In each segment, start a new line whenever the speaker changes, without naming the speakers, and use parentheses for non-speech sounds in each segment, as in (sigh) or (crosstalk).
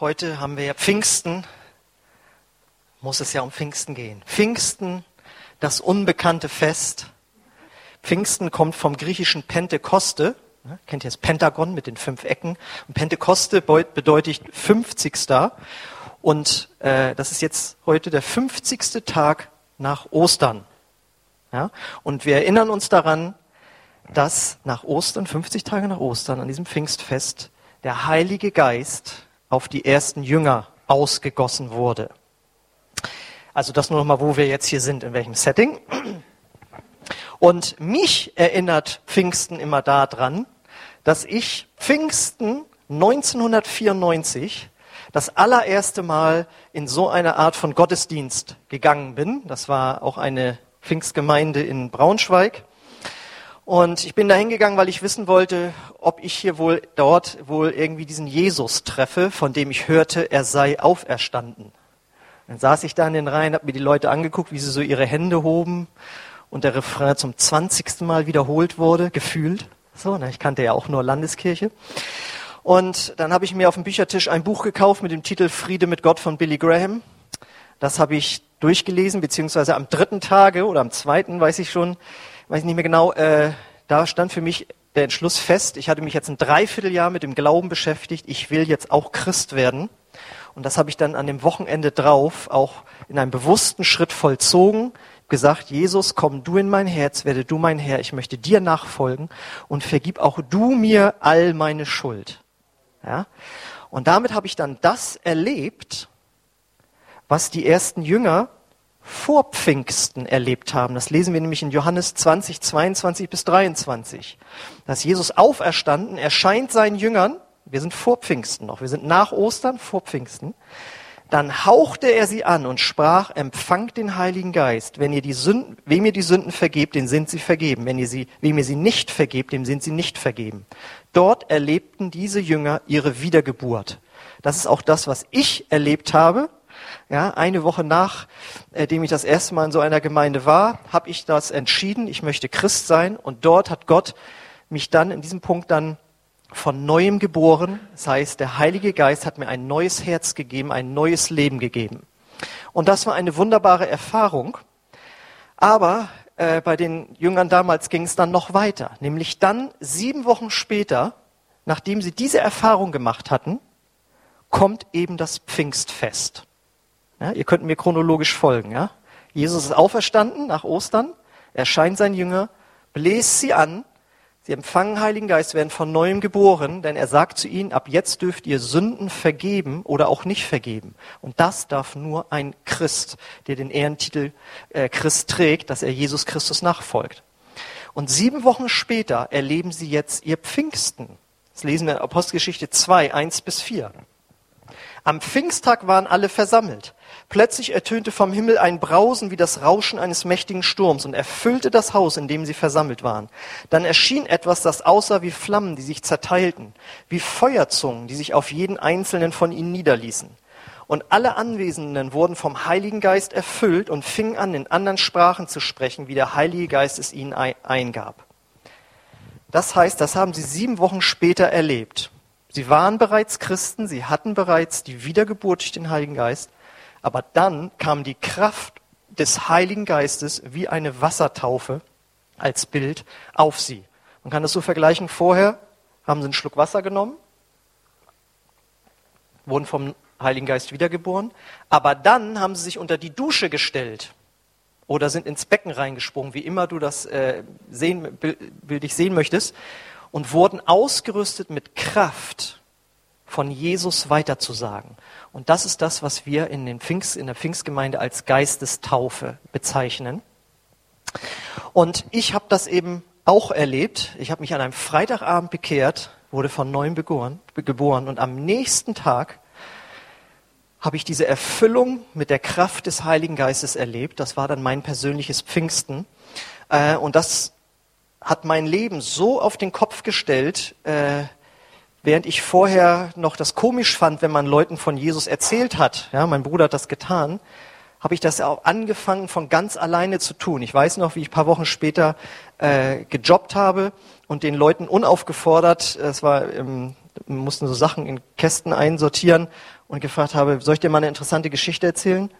heute haben wir ja Pfingsten, muss es ja um Pfingsten gehen. Pfingsten, das unbekannte Fest. Pfingsten kommt vom griechischen Pentekoste, ne, kennt ihr das Pentagon mit den fünf Ecken. Und Pentekoste bedeutet 50. Und äh, das ist jetzt heute der 50. Tag nach Ostern. Ja? Und wir erinnern uns daran, dass nach Ostern, 50 Tage nach Ostern, an diesem Pfingstfest, der Heilige Geist auf die ersten Jünger ausgegossen wurde. Also das nur nochmal, wo wir jetzt hier sind, in welchem Setting. Und mich erinnert Pfingsten immer daran, dass ich Pfingsten 1994 das allererste Mal in so eine Art von Gottesdienst gegangen bin. Das war auch eine Pfingstgemeinde in Braunschweig. Und ich bin da hingegangen, weil ich wissen wollte, ob ich hier wohl dort wohl irgendwie diesen Jesus treffe, von dem ich hörte, er sei auferstanden. Dann saß ich da in den Reihen, habe mir die Leute angeguckt, wie sie so ihre Hände hoben und der Refrain zum zwanzigsten Mal wiederholt wurde, gefühlt. So, ne, ich kannte ja auch nur Landeskirche. Und dann habe ich mir auf dem Büchertisch ein Buch gekauft mit dem Titel Friede mit Gott von Billy Graham. Das habe ich durchgelesen, beziehungsweise am dritten Tage oder am zweiten, weiß ich schon, weiß ich nicht mehr genau, äh, da stand für mich der Entschluss fest, ich hatte mich jetzt ein Dreivierteljahr mit dem Glauben beschäftigt, ich will jetzt auch Christ werden. Und das habe ich dann an dem Wochenende drauf auch in einem bewussten Schritt vollzogen, gesagt, Jesus, komm du in mein Herz, werde du mein Herr, ich möchte dir nachfolgen und vergib auch du mir all meine Schuld. Ja? Und damit habe ich dann das erlebt, was die ersten Jünger vor Pfingsten erlebt haben. Das lesen wir nämlich in Johannes 20, 22 bis 23. Dass Jesus auferstanden erscheint seinen Jüngern, wir sind vor Pfingsten noch, wir sind nach Ostern, vor Pfingsten, dann hauchte er sie an und sprach, empfangt den Heiligen Geist. Wenn ihr die Sünden, wem ihr die Sünden vergebt, den sind sie vergeben. Wenn ihr sie, wem ihr sie nicht vergebt, dem sind sie nicht vergeben. Dort erlebten diese Jünger ihre Wiedergeburt. Das ist auch das, was ich erlebt habe ja, eine Woche nachdem äh, ich das erste Mal in so einer Gemeinde war, habe ich das entschieden, ich möchte Christ sein. Und dort hat Gott mich dann in diesem Punkt dann von neuem geboren. Das heißt, der Heilige Geist hat mir ein neues Herz gegeben, ein neues Leben gegeben. Und das war eine wunderbare Erfahrung. Aber äh, bei den Jüngern damals ging es dann noch weiter. Nämlich dann, sieben Wochen später, nachdem sie diese Erfahrung gemacht hatten, kommt eben das Pfingstfest. Ja, ihr könnt mir chronologisch folgen. Ja? Jesus ist auferstanden nach Ostern, erscheint sein Jünger, bläst sie an, sie empfangen Heiligen Geist, werden von neuem geboren, denn er sagt zu ihnen, ab jetzt dürft ihr Sünden vergeben oder auch nicht vergeben. Und das darf nur ein Christ, der den Ehrentitel äh, Christ trägt, dass er Jesus Christus nachfolgt. Und sieben Wochen später erleben sie jetzt ihr Pfingsten. Das lesen wir in Apostelgeschichte 2, 1 bis 4. Am Pfingsttag waren alle versammelt. Plötzlich ertönte vom Himmel ein Brausen wie das Rauschen eines mächtigen Sturms und erfüllte das Haus, in dem sie versammelt waren. Dann erschien etwas, das aussah wie Flammen, die sich zerteilten, wie Feuerzungen, die sich auf jeden einzelnen von ihnen niederließen. Und alle Anwesenden wurden vom Heiligen Geist erfüllt und fingen an, in anderen Sprachen zu sprechen, wie der Heilige Geist es ihnen eingab. Das heißt, das haben sie sieben Wochen später erlebt. Sie waren bereits Christen, sie hatten bereits die Wiedergeburt durch den Heiligen Geist, aber dann kam die Kraft des Heiligen Geistes wie eine Wassertaufe als Bild auf sie. Man kann das so vergleichen. Vorher haben sie einen Schluck Wasser genommen, wurden vom Heiligen Geist wiedergeboren, aber dann haben sie sich unter die Dusche gestellt oder sind ins Becken reingesprungen, wie immer du das äh, sehen, bildlich sehen möchtest, und wurden ausgerüstet mit Kraft von Jesus weiterzusagen. Und das ist das, was wir in, den Pfingst, in der Pfingstgemeinde als Geistestaufe bezeichnen. Und ich habe das eben auch erlebt. Ich habe mich an einem Freitagabend bekehrt, wurde von neuem geboren, geboren und am nächsten Tag habe ich diese Erfüllung mit der Kraft des Heiligen Geistes erlebt. Das war dann mein persönliches Pfingsten. Äh, und das hat mein Leben so auf den Kopf gestellt, äh, Während ich vorher noch das komisch fand, wenn man Leuten von Jesus erzählt hat, ja, mein Bruder hat das getan, habe ich das auch angefangen von ganz alleine zu tun. Ich weiß noch, wie ich paar Wochen später äh, gejobbt habe und den Leuten unaufgefordert, es war, wir mussten so Sachen in Kästen einsortieren und gefragt habe, soll ich dir mal eine interessante Geschichte erzählen?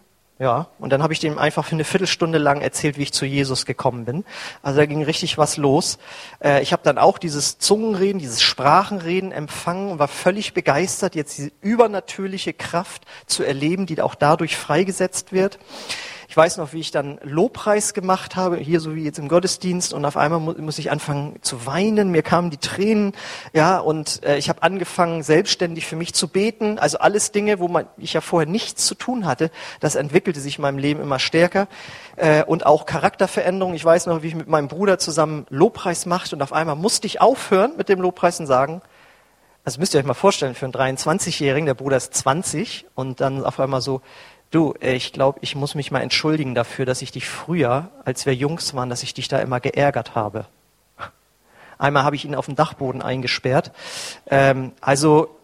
Ja, und dann habe ich dem einfach für eine Viertelstunde lang erzählt, wie ich zu Jesus gekommen bin. Also da ging richtig was los. Äh, ich habe dann auch dieses Zungenreden, dieses Sprachenreden empfangen und war völlig begeistert, jetzt diese übernatürliche Kraft zu erleben, die auch dadurch freigesetzt wird. Ich weiß noch, wie ich dann Lobpreis gemacht habe, hier so wie jetzt im Gottesdienst, und auf einmal mu muss ich anfangen zu weinen. Mir kamen die Tränen, ja, und äh, ich habe angefangen, selbstständig für mich zu beten. Also alles Dinge, wo man, ich ja vorher nichts zu tun hatte. Das entwickelte sich in meinem Leben immer stärker. Äh, und auch Charakterveränderung. Ich weiß noch, wie ich mit meinem Bruder zusammen Lobpreis machte, und auf einmal musste ich aufhören mit dem Lobpreis und sagen, also müsst ihr euch mal vorstellen, für einen 23-Jährigen, der Bruder ist 20, und dann auf einmal so, Du, äh, ich glaube, ich muss mich mal entschuldigen dafür, dass ich dich früher, als wir Jungs waren, dass ich dich da immer geärgert habe. Einmal habe ich ihn auf den Dachboden eingesperrt. Ähm, also,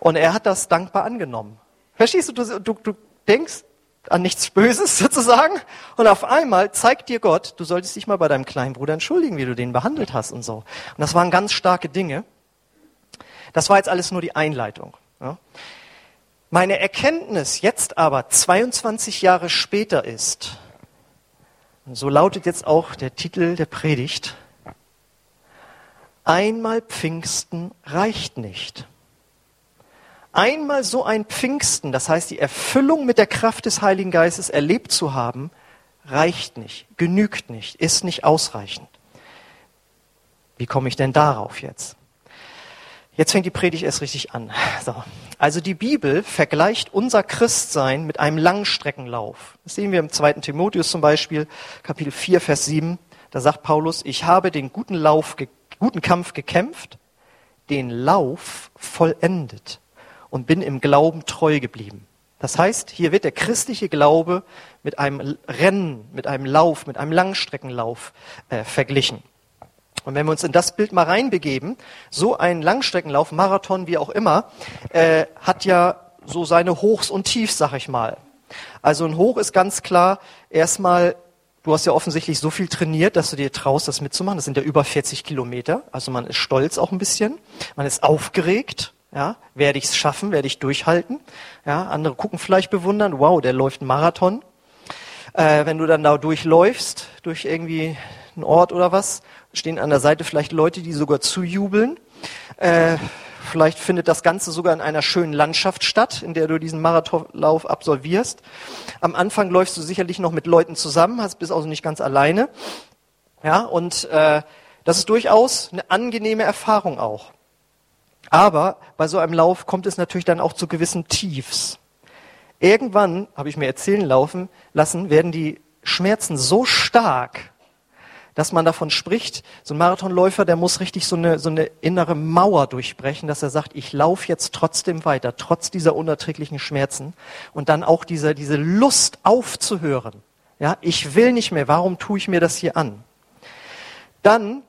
und er hat das dankbar angenommen. Verstehst du, du, du, du denkst an nichts Böses (laughs) sozusagen und auf einmal zeigt dir Gott, du solltest dich mal bei deinem kleinen Bruder entschuldigen, wie du den behandelt hast und so. Und das waren ganz starke Dinge. Das war jetzt alles nur die Einleitung. Ja. Meine Erkenntnis jetzt aber 22 Jahre später ist, so lautet jetzt auch der Titel der Predigt, einmal Pfingsten reicht nicht. Einmal so ein Pfingsten, das heißt die Erfüllung mit der Kraft des Heiligen Geistes erlebt zu haben, reicht nicht, genügt nicht, ist nicht ausreichend. Wie komme ich denn darauf jetzt? Jetzt fängt die Predigt erst richtig an. So. Also die Bibel vergleicht unser Christsein mit einem Langstreckenlauf. Das sehen wir im zweiten Timotheus zum Beispiel, Kapitel 4, Vers 7. Da sagt Paulus, ich habe den guten Lauf, guten Kampf gekämpft, den Lauf vollendet und bin im Glauben treu geblieben. Das heißt, hier wird der christliche Glaube mit einem Rennen, mit einem Lauf, mit einem Langstreckenlauf äh, verglichen. Und wenn wir uns in das Bild mal reinbegeben, so ein Langstreckenlauf, Marathon, wie auch immer, äh, hat ja so seine Hochs und Tiefs, sag ich mal. Also ein Hoch ist ganz klar erstmal, du hast ja offensichtlich so viel trainiert, dass du dir traust, das mitzumachen. Das sind ja über 40 Kilometer. Also man ist stolz auch ein bisschen. Man ist aufgeregt. Ja, werde ich es schaffen? Werde ich durchhalten? Ja, andere gucken vielleicht bewundern. Wow, der läuft einen Marathon. Äh, wenn du dann da durchläufst, durch irgendwie einen Ort oder was, stehen an der Seite vielleicht Leute, die sogar zujubeln. Äh, vielleicht findet das Ganze sogar in einer schönen Landschaft statt, in der du diesen Marathonlauf absolvierst. Am Anfang läufst du sicherlich noch mit Leuten zusammen, hast bist also nicht ganz alleine. Ja, und äh, das ist durchaus eine angenehme Erfahrung auch. Aber bei so einem Lauf kommt es natürlich dann auch zu gewissen Tiefs. Irgendwann, habe ich mir erzählen laufen lassen, werden die Schmerzen so stark, dass man davon spricht, so ein Marathonläufer, der muss richtig so eine, so eine innere Mauer durchbrechen, dass er sagt, ich laufe jetzt trotzdem weiter, trotz dieser unerträglichen Schmerzen. Und dann auch diese, diese Lust aufzuhören. Ja, ich will nicht mehr, warum tue ich mir das hier an? Dann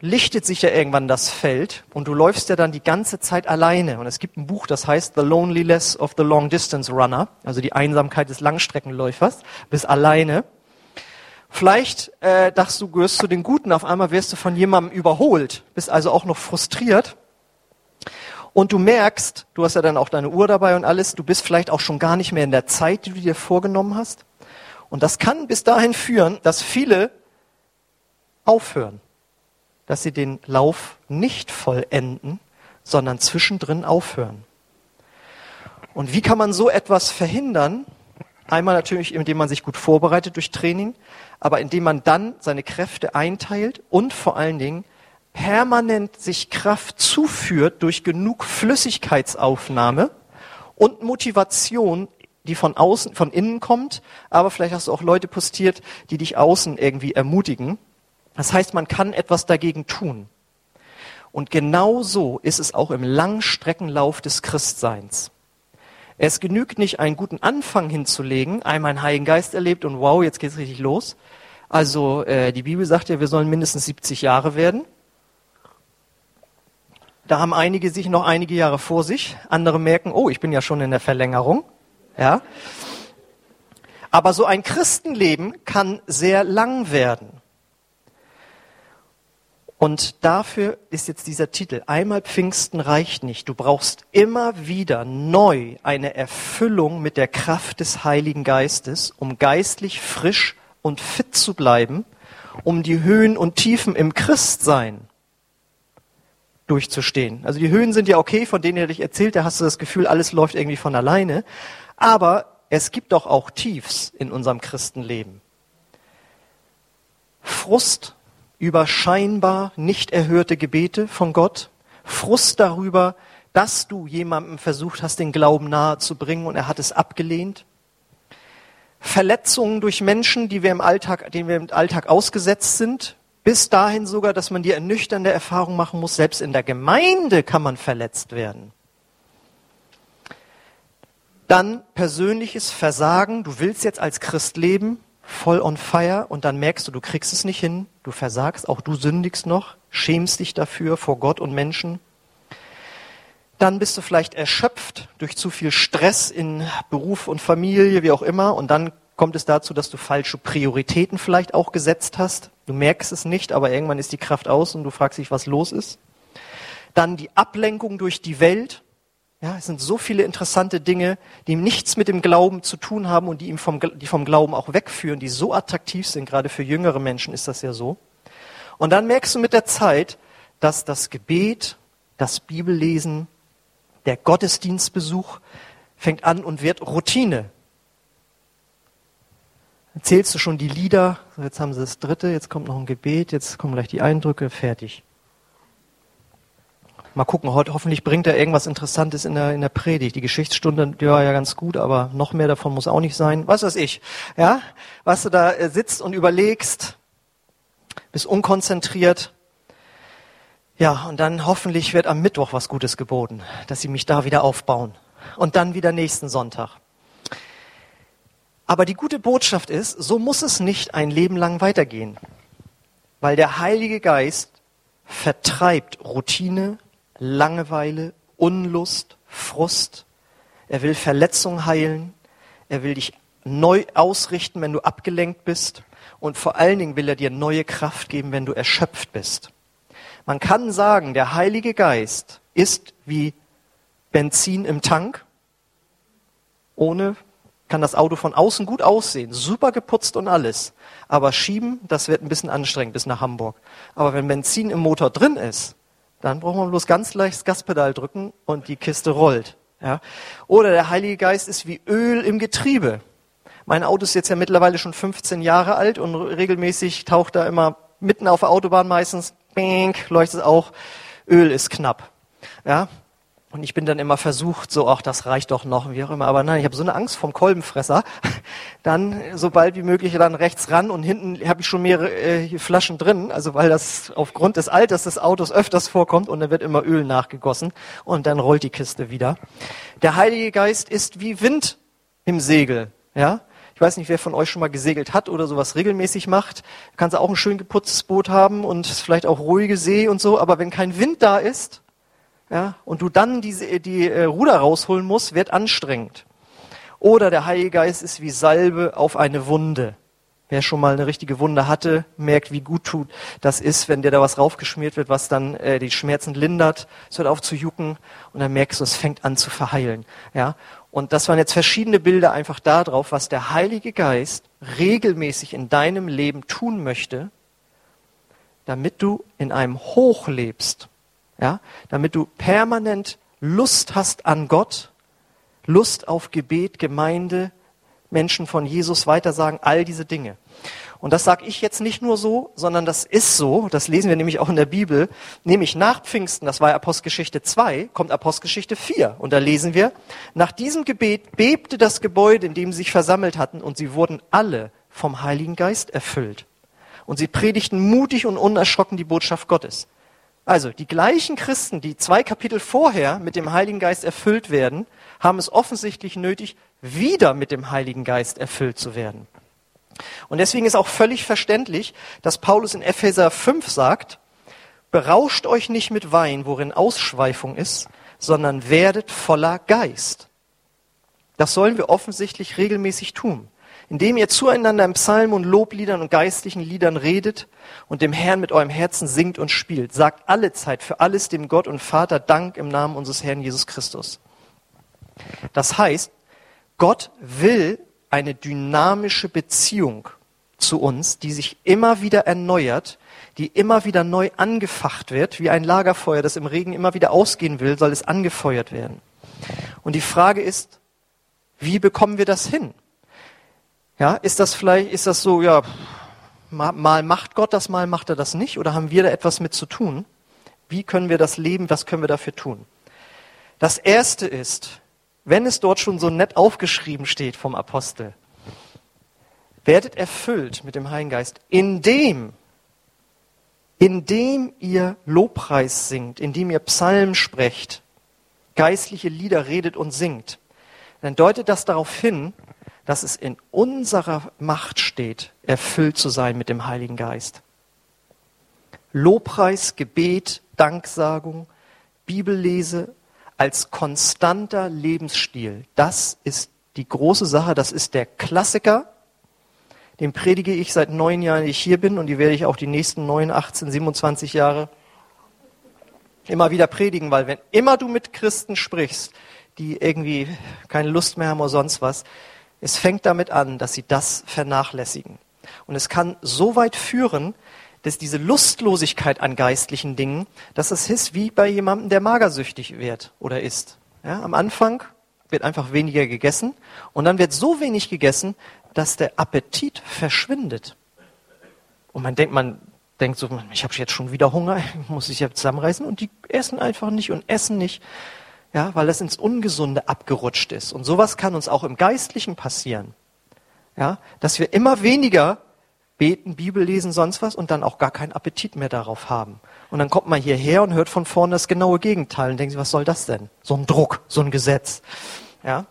lichtet sich ja irgendwann das Feld und du läufst ja dann die ganze Zeit alleine. Und es gibt ein Buch, das heißt The Loneliness of the Long Distance Runner, also die Einsamkeit des Langstreckenläufers, bist alleine. Vielleicht äh, dachtest du, gehörst zu den Guten, auf einmal wirst du von jemandem überholt, bist also auch noch frustriert. Und du merkst, du hast ja dann auch deine Uhr dabei und alles, du bist vielleicht auch schon gar nicht mehr in der Zeit, die du dir vorgenommen hast. Und das kann bis dahin führen, dass viele aufhören, dass sie den Lauf nicht vollenden, sondern zwischendrin aufhören. Und wie kann man so etwas verhindern? Einmal natürlich, indem man sich gut vorbereitet durch Training, aber indem man dann seine Kräfte einteilt und vor allen Dingen permanent sich Kraft zuführt durch genug Flüssigkeitsaufnahme und Motivation, die von außen, von innen kommt, aber vielleicht hast du auch Leute postiert, die dich außen irgendwie ermutigen. Das heißt, man kann etwas dagegen tun. Und genau so ist es auch im Langstreckenlauf des Christseins. Es genügt nicht, einen guten Anfang hinzulegen, einmal einen Heiligen Geist erlebt und wow, jetzt geht's richtig los. Also äh, die Bibel sagt ja, wir sollen mindestens 70 Jahre werden. Da haben einige sich noch einige Jahre vor sich. Andere merken, oh, ich bin ja schon in der Verlängerung. Ja. Aber so ein Christenleben kann sehr lang werden. Und dafür ist jetzt dieser Titel, einmal Pfingsten reicht nicht. Du brauchst immer wieder neu eine Erfüllung mit der Kraft des Heiligen Geistes, um geistlich frisch und fit zu bleiben, um die Höhen und Tiefen im Christsein durchzustehen. Also die Höhen sind ja okay, von denen er dich erzählt, da hast du das Gefühl, alles läuft irgendwie von alleine. Aber es gibt doch auch Tiefs in unserem Christenleben. Frust über scheinbar nicht erhörte Gebete von Gott, Frust darüber, dass du jemandem versucht hast, den Glauben nahe zu bringen und er hat es abgelehnt. Verletzungen durch Menschen, die wir im Alltag, denen wir im Alltag ausgesetzt sind, bis dahin sogar, dass man die ernüchternde Erfahrung machen muss, selbst in der Gemeinde kann man verletzt werden. Dann persönliches Versagen, du willst jetzt als Christ leben, voll on fire und dann merkst du, du kriegst es nicht hin, du versagst, auch du sündigst noch, schämst dich dafür vor Gott und Menschen. Dann bist du vielleicht erschöpft durch zu viel Stress in Beruf und Familie, wie auch immer, und dann kommt es dazu, dass du falsche Prioritäten vielleicht auch gesetzt hast. Du merkst es nicht, aber irgendwann ist die Kraft aus und du fragst dich, was los ist. Dann die Ablenkung durch die Welt. Ja, es sind so viele interessante Dinge, die nichts mit dem Glauben zu tun haben und die, ihm vom, die vom Glauben auch wegführen, die so attraktiv sind. Gerade für jüngere Menschen ist das ja so. Und dann merkst du mit der Zeit, dass das Gebet, das Bibellesen, der Gottesdienstbesuch fängt an und wird Routine. Erzählst du schon die Lieder, jetzt haben sie das dritte, jetzt kommt noch ein Gebet, jetzt kommen gleich die Eindrücke, fertig. Mal gucken, heute hoffentlich bringt er irgendwas Interessantes in der, in der Predigt. Die Geschichtsstunde, die war ja ganz gut, aber noch mehr davon muss auch nicht sein. Was weiß ich. Ja? Was du da äh, sitzt und überlegst, bist unkonzentriert. Ja, und dann hoffentlich wird am Mittwoch was Gutes geboten, dass sie mich da wieder aufbauen. Und dann wieder nächsten Sonntag. Aber die gute Botschaft ist, so muss es nicht ein Leben lang weitergehen. Weil der Heilige Geist vertreibt Routine, Langeweile, Unlust, Frust. Er will Verletzung heilen. Er will dich neu ausrichten, wenn du abgelenkt bist. Und vor allen Dingen will er dir neue Kraft geben, wenn du erschöpft bist. Man kann sagen, der Heilige Geist ist wie Benzin im Tank. Ohne kann das Auto von außen gut aussehen, super geputzt und alles. Aber schieben, das wird ein bisschen anstrengend bis nach Hamburg. Aber wenn Benzin im Motor drin ist, dann braucht man bloß ganz leicht das Gaspedal drücken und die Kiste rollt. Ja? Oder der Heilige Geist ist wie Öl im Getriebe. Mein Auto ist jetzt ja mittlerweile schon 15 Jahre alt und regelmäßig taucht da immer mitten auf der Autobahn meistens, bing, leuchtet auch, Öl ist knapp. Ja? Und ich bin dann immer versucht, so, ach, das reicht doch noch, wie auch immer. Aber nein, ich habe so eine Angst vom Kolbenfresser. (laughs) Dann, so bald wie möglich, dann rechts ran und hinten habe ich schon mehrere äh, Flaschen drin. Also weil das aufgrund des Alters des Autos öfters vorkommt und dann wird immer Öl nachgegossen und dann rollt die Kiste wieder. Der Heilige Geist ist wie Wind im Segel. Ja, ich weiß nicht, wer von euch schon mal gesegelt hat oder sowas regelmäßig macht. Du kannst auch ein schön geputztes Boot haben und vielleicht auch ruhige See und so. Aber wenn kein Wind da ist, ja, und du dann diese, die äh, Ruder rausholen musst, wird anstrengend. Oder der Heilige Geist ist wie Salbe auf eine Wunde. Wer schon mal eine richtige Wunde hatte, merkt, wie gut tut das ist, wenn dir da was raufgeschmiert wird, was dann äh, die Schmerzen lindert. Es hört auf zu jucken und dann merkst du, es fängt an zu verheilen. Ja? Und das waren jetzt verschiedene Bilder einfach darauf, was der Heilige Geist regelmäßig in deinem Leben tun möchte, damit du in einem Hoch lebst ja, damit du permanent Lust hast an Gott, Lust auf Gebet, Gemeinde, Menschen von Jesus weitersagen, all diese Dinge. Und das sage ich jetzt nicht nur so, sondern das ist so, das lesen wir nämlich auch in der Bibel, nämlich nach Pfingsten, das war Apostelgeschichte 2, kommt Apostelgeschichte 4. Und da lesen wir, nach diesem Gebet bebte das Gebäude, in dem sie sich versammelt hatten, und sie wurden alle vom Heiligen Geist erfüllt. Und sie predigten mutig und unerschrocken die Botschaft Gottes. Also die gleichen Christen, die zwei Kapitel vorher mit dem Heiligen Geist erfüllt werden, haben es offensichtlich nötig, wieder mit dem Heiligen Geist erfüllt zu werden. Und deswegen ist auch völlig verständlich, dass Paulus in Epheser 5 sagt, berauscht euch nicht mit Wein, worin Ausschweifung ist, sondern werdet voller Geist. Das sollen wir offensichtlich regelmäßig tun. Indem ihr zueinander in Psalmen und Lobliedern und geistlichen Liedern redet und dem Herrn mit eurem Herzen singt und spielt. Sagt alle Zeit für alles dem Gott und Vater Dank im Namen unseres Herrn Jesus Christus. Das heißt, Gott will eine dynamische Beziehung zu uns, die sich immer wieder erneuert, die immer wieder neu angefacht wird, wie ein Lagerfeuer, das im Regen immer wieder ausgehen will, soll es angefeuert werden. Und die Frage ist, wie bekommen wir das hin? Ja, ist das vielleicht, ist das so, ja, mal macht Gott das, mal macht er das nicht, oder haben wir da etwas mit zu tun? Wie können wir das leben? Was können wir dafür tun? Das erste ist, wenn es dort schon so nett aufgeschrieben steht vom Apostel, werdet erfüllt mit dem Heiligen Geist, indem, indem ihr Lobpreis singt, indem ihr Psalmen sprecht, geistliche Lieder redet und singt, dann deutet das darauf hin, dass es in unserer Macht steht, erfüllt zu sein mit dem Heiligen Geist. Lobpreis, Gebet, Danksagung, Bibellese als konstanter Lebensstil, das ist die große Sache, das ist der Klassiker, den predige ich seit neun Jahren, die ich hier bin, und die werde ich auch die nächsten neun, 18, 27 Jahre immer wieder predigen, weil wenn immer du mit Christen sprichst, die irgendwie keine Lust mehr haben oder sonst was, es fängt damit an, dass sie das vernachlässigen. Und es kann so weit führen, dass diese Lustlosigkeit an geistlichen Dingen, dass es ist wie bei jemandem, der magersüchtig wird oder ist. Ja, am Anfang wird einfach weniger gegessen und dann wird so wenig gegessen, dass der Appetit verschwindet. Und man denkt, man denkt so, ich habe jetzt schon wieder Hunger, (laughs) muss ich ja zusammenreißen und die essen einfach nicht und essen nicht, ja, weil das ins Ungesunde abgerutscht ist. Und sowas kann uns auch im Geistlichen passieren, ja, dass wir immer weniger beten, Bibel lesen, sonst was und dann auch gar keinen Appetit mehr darauf haben. Und dann kommt man hierher und hört von vorne das genaue Gegenteil und denkt sich, was soll das denn? So ein Druck, so ein Gesetz, ja.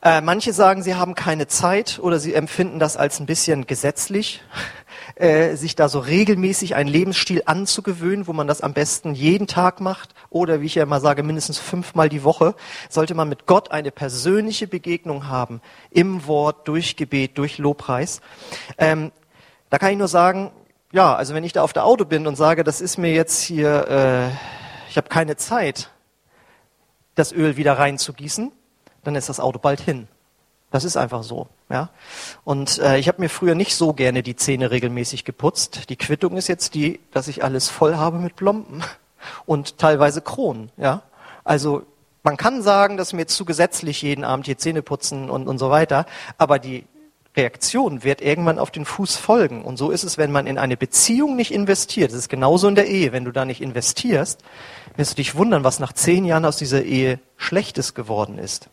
Äh, manche sagen, sie haben keine Zeit oder sie empfinden das als ein bisschen gesetzlich, äh, sich da so regelmäßig einen Lebensstil anzugewöhnen, wo man das am besten jeden Tag macht oder, wie ich ja immer sage, mindestens fünfmal die Woche. Sollte man mit Gott eine persönliche Begegnung haben, im Wort, durch Gebet, durch Lobpreis. Ähm, da kann ich nur sagen, ja, also wenn ich da auf der Auto bin und sage, das ist mir jetzt hier, äh, ich habe keine Zeit, das Öl wieder reinzugießen, dann ist das Auto bald hin. Das ist einfach so. Ja? Und äh, ich habe mir früher nicht so gerne die Zähne regelmäßig geputzt. Die Quittung ist jetzt die, dass ich alles voll habe mit Plomben (laughs) und teilweise Kronen. Ja? Also man kann sagen, dass mir zu gesetzlich jeden Abend die Zähne putzen und, und so weiter, aber die Reaktion wird irgendwann auf den Fuß folgen. Und so ist es, wenn man in eine Beziehung nicht investiert. Es ist genauso in der Ehe. Wenn du da nicht investierst, wirst du dich wundern, was nach zehn Jahren aus dieser Ehe Schlechtes geworden ist.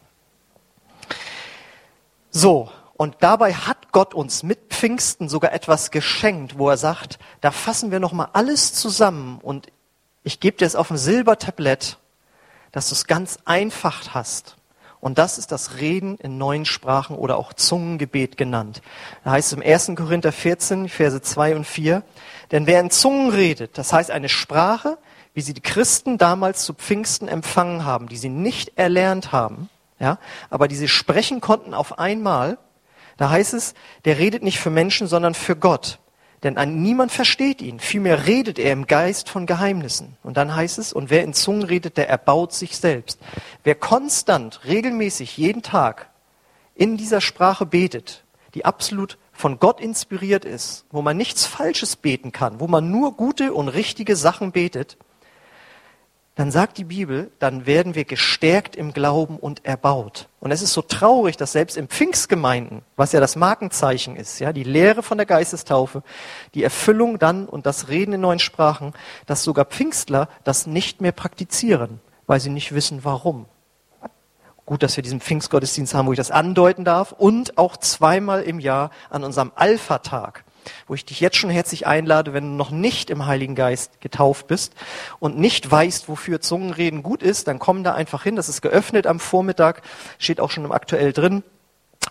So, und dabei hat Gott uns mit Pfingsten sogar etwas geschenkt, wo er sagt, da fassen wir nochmal alles zusammen und ich gebe dir es auf ein Silbertablett, dass du es ganz einfach hast. Und das ist das Reden in neuen Sprachen oder auch Zungengebet genannt. Da heißt es im 1. Korinther 14, Verse 2 und 4, denn wer in Zungen redet, das heißt eine Sprache, wie sie die Christen damals zu Pfingsten empfangen haben, die sie nicht erlernt haben, ja, aber die sie sprechen konnten auf einmal, da heißt es, der redet nicht für Menschen, sondern für Gott. Denn niemand versteht ihn. Vielmehr redet er im Geist von Geheimnissen. Und dann heißt es, und wer in Zungen redet, der erbaut sich selbst. Wer konstant, regelmäßig, jeden Tag in dieser Sprache betet, die absolut von Gott inspiriert ist, wo man nichts Falsches beten kann, wo man nur gute und richtige Sachen betet, dann sagt die Bibel, dann werden wir gestärkt im Glauben und erbaut. Und es ist so traurig, dass selbst im Pfingstgemeinden, was ja das Markenzeichen ist, ja, die Lehre von der Geistestaufe, die Erfüllung dann und das Reden in neuen Sprachen, dass sogar Pfingstler das nicht mehr praktizieren, weil sie nicht wissen, warum. Gut, dass wir diesen Pfingstgottesdienst haben, wo ich das andeuten darf und auch zweimal im Jahr an unserem Alpha-Tag wo ich dich jetzt schon herzlich einlade, wenn du noch nicht im Heiligen Geist getauft bist und nicht weißt, wofür Zungenreden gut ist, dann komm da einfach hin. Das ist geöffnet am Vormittag, steht auch schon im Aktuell drin.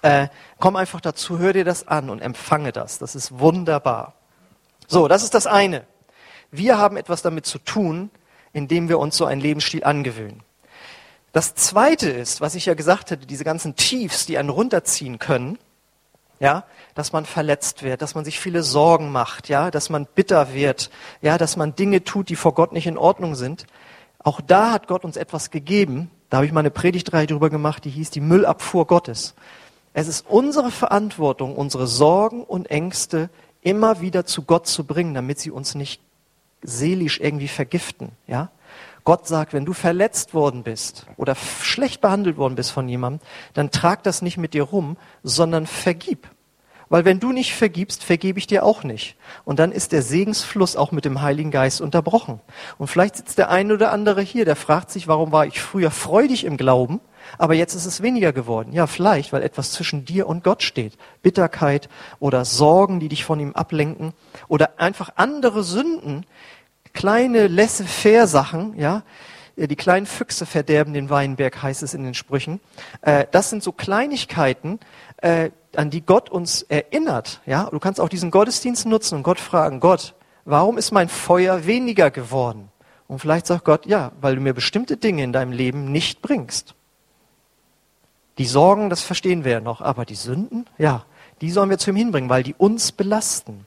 Äh, komm einfach dazu, hör dir das an und empfange das. Das ist wunderbar. So, das ist das eine. Wir haben etwas damit zu tun, indem wir uns so einen Lebensstil angewöhnen. Das zweite ist, was ich ja gesagt hatte, diese ganzen Tiefs, die einen runterziehen können, ja, dass man verletzt wird, dass man sich viele Sorgen macht, ja, dass man bitter wird, ja, dass man Dinge tut, die vor Gott nicht in Ordnung sind. Auch da hat Gott uns etwas gegeben. Da habe ich mal eine Predigtreihe drüber gemacht, die hieß die Müllabfuhr Gottes. Es ist unsere Verantwortung, unsere Sorgen und Ängste immer wieder zu Gott zu bringen, damit sie uns nicht seelisch irgendwie vergiften, ja. Gott sagt, wenn du verletzt worden bist oder schlecht behandelt worden bist von jemandem, dann trag das nicht mit dir rum, sondern vergib. Weil wenn du nicht vergibst, vergebe ich dir auch nicht. Und dann ist der Segensfluss auch mit dem Heiligen Geist unterbrochen. Und vielleicht sitzt der eine oder andere hier, der fragt sich, warum war ich früher freudig im Glauben, aber jetzt ist es weniger geworden. Ja, vielleicht, weil etwas zwischen dir und Gott steht. Bitterkeit oder Sorgen, die dich von ihm ablenken oder einfach andere Sünden, kleine laissez-faire Sachen, ja, äh, die kleinen Füchse verderben den Weinberg, heißt es in den Sprüchen. Äh, das sind so Kleinigkeiten, äh, an die Gott uns erinnert. Ja, du kannst auch diesen Gottesdienst nutzen und Gott fragen: Gott, warum ist mein Feuer weniger geworden? Und vielleicht sagt Gott: Ja, weil du mir bestimmte Dinge in deinem Leben nicht bringst. Die Sorgen, das verstehen wir ja noch, aber die Sünden, ja, die sollen wir zu ihm hinbringen, weil die uns belasten.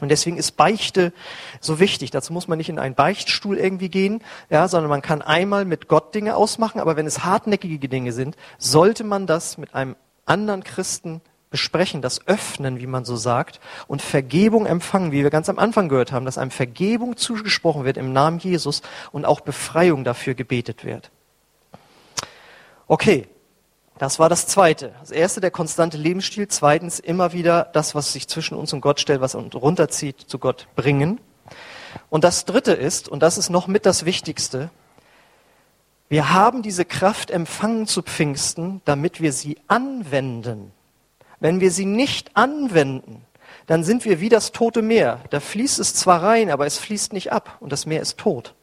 Und deswegen ist Beichte so wichtig. Dazu muss man nicht in einen Beichtstuhl irgendwie gehen, ja, sondern man kann einmal mit Gott Dinge ausmachen, aber wenn es hartnäckige Dinge sind, sollte man das mit einem anderen Christen besprechen, das öffnen, wie man so sagt, und Vergebung empfangen, wie wir ganz am Anfang gehört haben, dass einem Vergebung zugesprochen wird im Namen Jesus und auch Befreiung dafür gebetet wird. Okay, das war das Zweite. Das Erste, der konstante Lebensstil. Zweitens, immer wieder das, was sich zwischen uns und Gott stellt, was uns runterzieht, zu Gott bringen. Und das Dritte ist, und das ist noch mit das Wichtigste, wir haben diese Kraft empfangen zu Pfingsten, damit wir sie anwenden. Wenn wir sie nicht anwenden, dann sind wir wie das tote Meer. Da fließt es zwar rein, aber es fließt nicht ab und das Meer ist tot.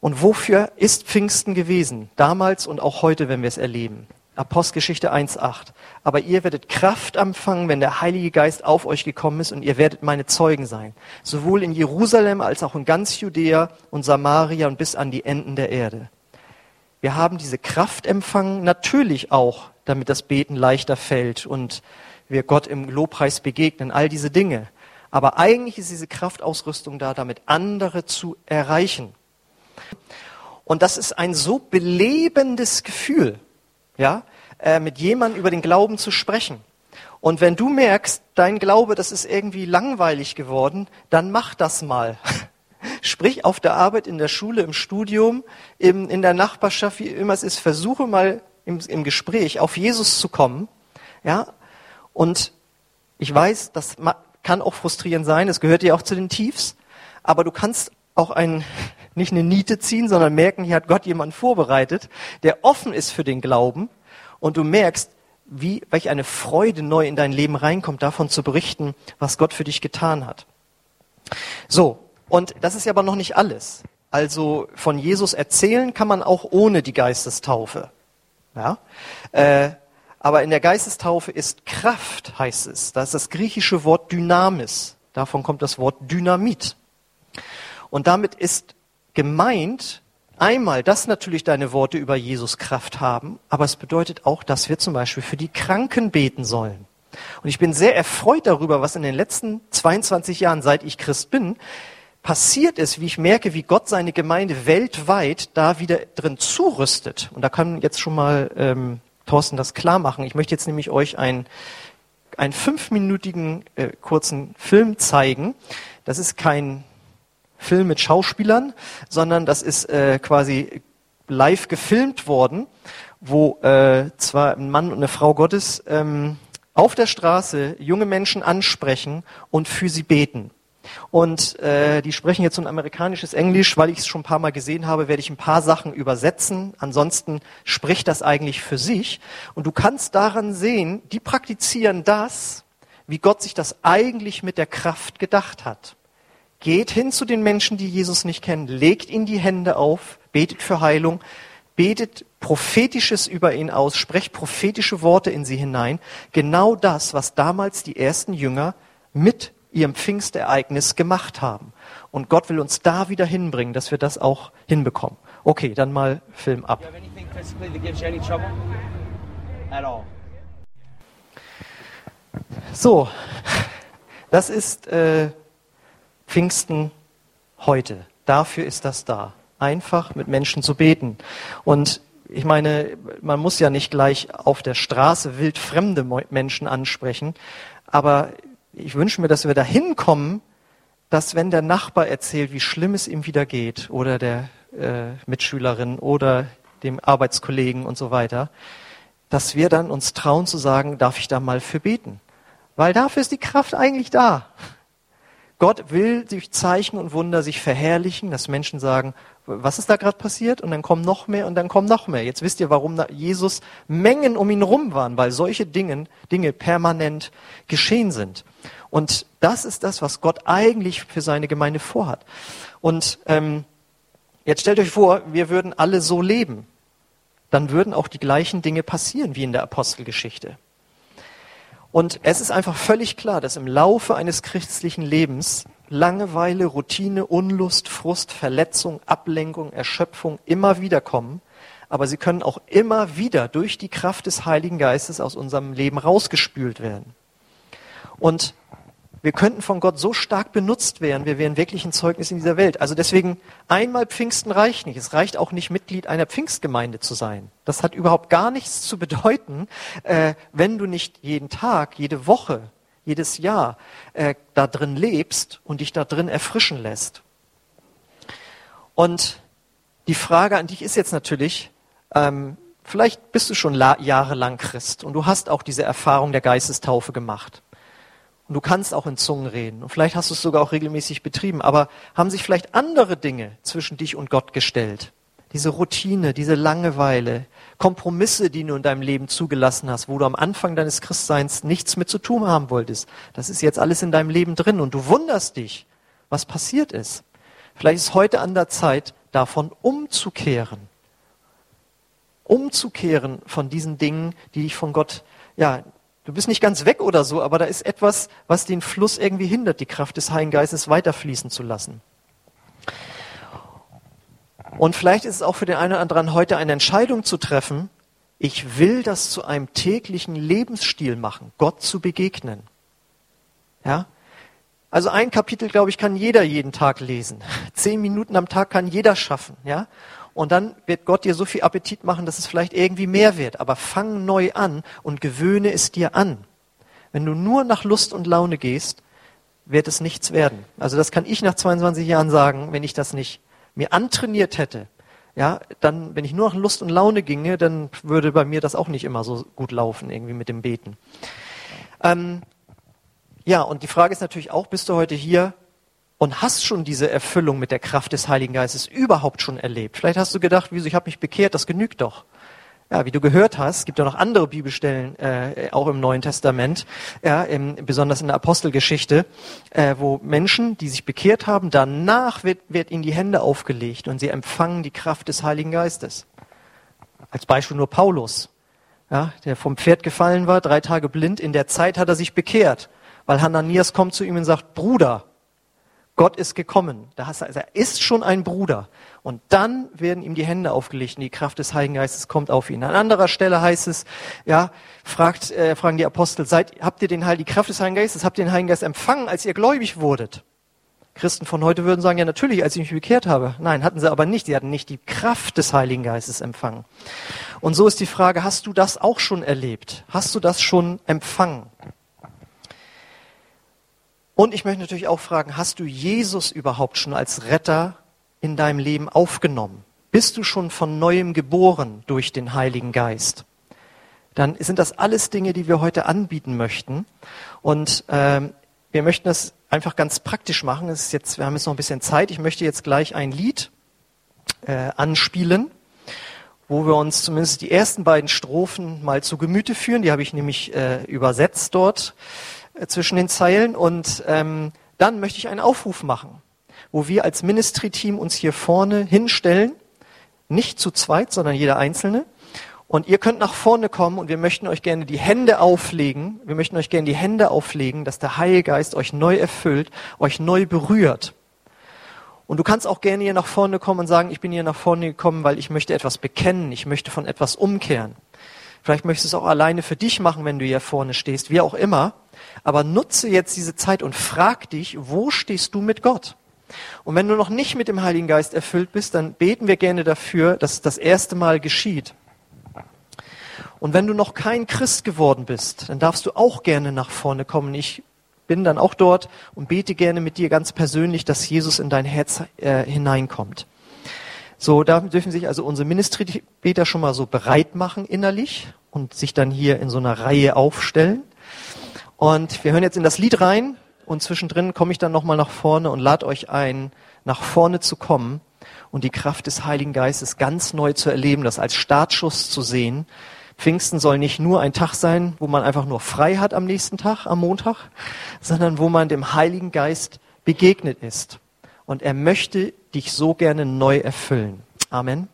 Und wofür ist Pfingsten gewesen? Damals und auch heute, wenn wir es erleben. Apostelgeschichte 1.8. Aber ihr werdet Kraft empfangen, wenn der Heilige Geist auf euch gekommen ist und ihr werdet meine Zeugen sein. Sowohl in Jerusalem als auch in ganz Judäa und Samaria und bis an die Enden der Erde. Wir haben diese Kraft empfangen, natürlich auch, damit das Beten leichter fällt und wir Gott im Lobpreis begegnen, all diese Dinge. Aber eigentlich ist diese Kraftausrüstung da, damit andere zu erreichen. Und das ist ein so belebendes Gefühl, ja, äh, mit jemandem über den Glauben zu sprechen. Und wenn du merkst, dein Glaube, das ist irgendwie langweilig geworden, dann mach das mal. (laughs) Sprich auf der Arbeit, in der Schule, im Studium, im, in der Nachbarschaft, wie immer es ist, versuche mal im, im Gespräch auf Jesus zu kommen, ja. Und ich weiß, das kann auch frustrierend sein, es gehört ja auch zu den Tiefs, aber du kannst auch ein, nicht eine Niete ziehen, sondern merken, hier hat Gott jemanden vorbereitet, der offen ist für den Glauben und du merkst, wie, welch eine Freude neu in dein Leben reinkommt, davon zu berichten, was Gott für dich getan hat. So. Und das ist ja aber noch nicht alles. Also von Jesus erzählen kann man auch ohne die Geistestaufe. Ja? Äh, aber in der Geistestaufe ist Kraft, heißt es. Das ist das griechische Wort Dynamis. Davon kommt das Wort Dynamit. Und damit ist gemeint, einmal, dass natürlich deine Worte über Jesus Kraft haben, aber es bedeutet auch, dass wir zum Beispiel für die Kranken beten sollen. Und ich bin sehr erfreut darüber, was in den letzten 22 Jahren, seit ich Christ bin, passiert ist, wie ich merke, wie Gott seine Gemeinde weltweit da wieder drin zurüstet. Und da kann jetzt schon mal ähm, Thorsten das klar machen. Ich möchte jetzt nämlich euch einen, einen fünfminütigen äh, kurzen Film zeigen. Das ist kein Film mit Schauspielern, sondern das ist äh, quasi live gefilmt worden, wo äh, zwar ein Mann und eine Frau Gottes ähm, auf der Straße junge Menschen ansprechen und für sie beten. Und äh, die sprechen jetzt so ein amerikanisches Englisch, weil ich es schon ein paar Mal gesehen habe, werde ich ein paar Sachen übersetzen. Ansonsten spricht das eigentlich für sich. Und du kannst daran sehen, die praktizieren das, wie Gott sich das eigentlich mit der Kraft gedacht hat. Geht hin zu den Menschen, die Jesus nicht kennen, legt ihnen die Hände auf, betet für Heilung, betet prophetisches über ihn aus, sprecht prophetische Worte in sie hinein. Genau das, was damals die ersten Jünger mit ihrem Pfingstereignis gemacht haben. Und Gott will uns da wieder hinbringen, dass wir das auch hinbekommen. Okay, dann mal Film ab. So, das ist äh, Pfingsten heute. Dafür ist das da. Einfach mit Menschen zu beten. Und ich meine, man muss ja nicht gleich auf der Straße wild fremde Menschen ansprechen, aber ich wünsche mir, dass wir dahin kommen, dass wenn der Nachbar erzählt, wie schlimm es ihm wieder geht, oder der äh, Mitschülerin oder dem Arbeitskollegen und so weiter, dass wir dann uns trauen zu sagen, darf ich da mal für beten? Weil dafür ist die Kraft eigentlich da. Gott will durch Zeichen und Wunder sich verherrlichen, dass Menschen sagen, was ist da gerade passiert? Und dann kommen noch mehr und dann kommen noch mehr. Jetzt wisst ihr, warum Jesus Mengen um ihn rum waren, weil solche Dinge, Dinge permanent geschehen sind. Und das ist das, was Gott eigentlich für seine Gemeinde vorhat. Und ähm, jetzt stellt euch vor, wir würden alle so leben. Dann würden auch die gleichen Dinge passieren wie in der Apostelgeschichte. Und es ist einfach völlig klar, dass im Laufe eines christlichen Lebens Langeweile, Routine, Unlust, Frust, Verletzung, Ablenkung, Erschöpfung immer wieder kommen. Aber sie können auch immer wieder durch die Kraft des Heiligen Geistes aus unserem Leben rausgespült werden. Und wir könnten von Gott so stark benutzt werden, wir wären wirklich ein Zeugnis in dieser Welt. Also deswegen, einmal Pfingsten reicht nicht. Es reicht auch nicht, Mitglied einer Pfingstgemeinde zu sein. Das hat überhaupt gar nichts zu bedeuten, äh, wenn du nicht jeden Tag, jede Woche, jedes Jahr äh, da drin lebst und dich da drin erfrischen lässt. Und die Frage an dich ist jetzt natürlich, ähm, vielleicht bist du schon jahrelang Christ und du hast auch diese Erfahrung der Geistestaufe gemacht. Und du kannst auch in Zungen reden. Und vielleicht hast du es sogar auch regelmäßig betrieben. Aber haben sich vielleicht andere Dinge zwischen dich und Gott gestellt? Diese Routine, diese Langeweile, Kompromisse, die du in deinem Leben zugelassen hast, wo du am Anfang deines Christseins nichts mit zu tun haben wolltest. Das ist jetzt alles in deinem Leben drin und du wunderst dich, was passiert ist. Vielleicht ist heute an der Zeit, davon umzukehren. Umzukehren von diesen Dingen, die dich von Gott ja, Du bist nicht ganz weg oder so, aber da ist etwas, was den Fluss irgendwie hindert, die Kraft des Heiligen Geistes weiterfließen zu lassen. Und vielleicht ist es auch für den einen oder anderen heute eine Entscheidung zu treffen, ich will das zu einem täglichen Lebensstil machen, Gott zu begegnen. Ja? Also ein Kapitel, glaube ich, kann jeder jeden Tag lesen. (laughs) Zehn Minuten am Tag kann jeder schaffen. Ja? Und dann wird Gott dir so viel Appetit machen, dass es vielleicht irgendwie mehr wird. Aber fang neu an und gewöhne es dir an. Wenn du nur nach Lust und Laune gehst, wird es nichts werden. Also das kann ich nach 22 Jahren sagen, wenn ich das nicht mir antrainiert hätte. Ja, dann, wenn ich nur nach Lust und Laune ginge, dann würde bei mir das auch nicht immer so gut laufen, irgendwie mit dem Beten. Ähm, ja, und die Frage ist natürlich auch, bist du heute hier, und hast schon diese Erfüllung mit der Kraft des Heiligen Geistes überhaupt schon erlebt. Vielleicht hast du gedacht, wieso, ich habe mich bekehrt, das genügt doch. Ja, wie du gehört hast, gibt ja noch andere Bibelstellen, äh, auch im Neuen Testament, ja, im, besonders in der Apostelgeschichte, äh, wo Menschen, die sich bekehrt haben, danach wird, wird ihnen die Hände aufgelegt und sie empfangen die Kraft des Heiligen Geistes. Als Beispiel nur Paulus, ja, der vom Pferd gefallen war, drei Tage blind. In der Zeit hat er sich bekehrt, weil Hananias kommt zu ihm und sagt, Bruder, Gott ist gekommen. Da heißt also, er ist schon ein Bruder. Und dann werden ihm die Hände aufgelegt und die Kraft des Heiligen Geistes kommt auf ihn. An anderer Stelle heißt es, ja, fragt, äh, fragen die Apostel, seid, habt ihr den Heil, die Kraft des Heiligen Geistes, habt ihr den Heiligen Geist empfangen, als ihr gläubig wurdet? Christen von heute würden sagen, ja, natürlich, als ich mich bekehrt habe. Nein, hatten sie aber nicht. Sie hatten nicht die Kraft des Heiligen Geistes empfangen. Und so ist die Frage, hast du das auch schon erlebt? Hast du das schon empfangen? Und ich möchte natürlich auch fragen, hast du Jesus überhaupt schon als Retter in deinem Leben aufgenommen? Bist du schon von neuem geboren durch den Heiligen Geist? Dann sind das alles Dinge, die wir heute anbieten möchten. Und ähm, wir möchten das einfach ganz praktisch machen. Es ist jetzt, wir haben jetzt noch ein bisschen Zeit. Ich möchte jetzt gleich ein Lied äh, anspielen, wo wir uns zumindest die ersten beiden Strophen mal zu Gemüte führen. Die habe ich nämlich äh, übersetzt dort. Zwischen den Zeilen. Und ähm, dann möchte ich einen Aufruf machen, wo wir als Ministry-Team uns hier vorne hinstellen, nicht zu zweit, sondern jeder Einzelne. Und ihr könnt nach vorne kommen und wir möchten euch gerne die Hände auflegen. Wir möchten euch gerne die Hände auflegen, dass der Heilige Geist euch neu erfüllt, euch neu berührt. Und du kannst auch gerne hier nach vorne kommen und sagen, ich bin hier nach vorne gekommen, weil ich möchte etwas bekennen, ich möchte von etwas umkehren. Vielleicht möchtest du es auch alleine für dich machen, wenn du hier vorne stehst, wie auch immer. Aber nutze jetzt diese Zeit und frag dich, wo stehst du mit Gott? Und wenn du noch nicht mit dem Heiligen Geist erfüllt bist, dann beten wir gerne dafür, dass es das erste Mal geschieht. Und wenn du noch kein Christ geworden bist, dann darfst du auch gerne nach vorne kommen. Ich bin dann auch dort und bete gerne mit dir ganz persönlich, dass Jesus in dein Herz äh, hineinkommt. So, da dürfen sich also unsere Ministry-Beter schon mal so bereit machen innerlich und sich dann hier in so einer Reihe aufstellen. Und wir hören jetzt in das Lied rein und zwischendrin komme ich dann nochmal nach vorne und lade euch ein, nach vorne zu kommen und die Kraft des Heiligen Geistes ganz neu zu erleben, das als Startschuss zu sehen. Pfingsten soll nicht nur ein Tag sein, wo man einfach nur frei hat am nächsten Tag, am Montag, sondern wo man dem Heiligen Geist begegnet ist. Und er möchte dich so gerne neu erfüllen. Amen.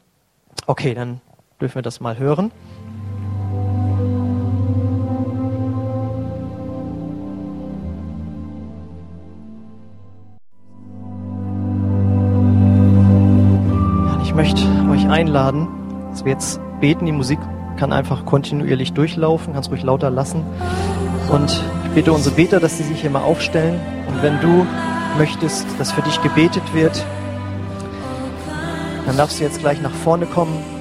Okay, dann dürfen wir das mal hören. Einladen, dass wir jetzt beten. Die Musik kann einfach kontinuierlich durchlaufen, kannst ruhig lauter lassen. Und ich bitte unsere Beter, dass sie sich hier mal aufstellen. Und wenn du möchtest, dass für dich gebetet wird, dann darfst du jetzt gleich nach vorne kommen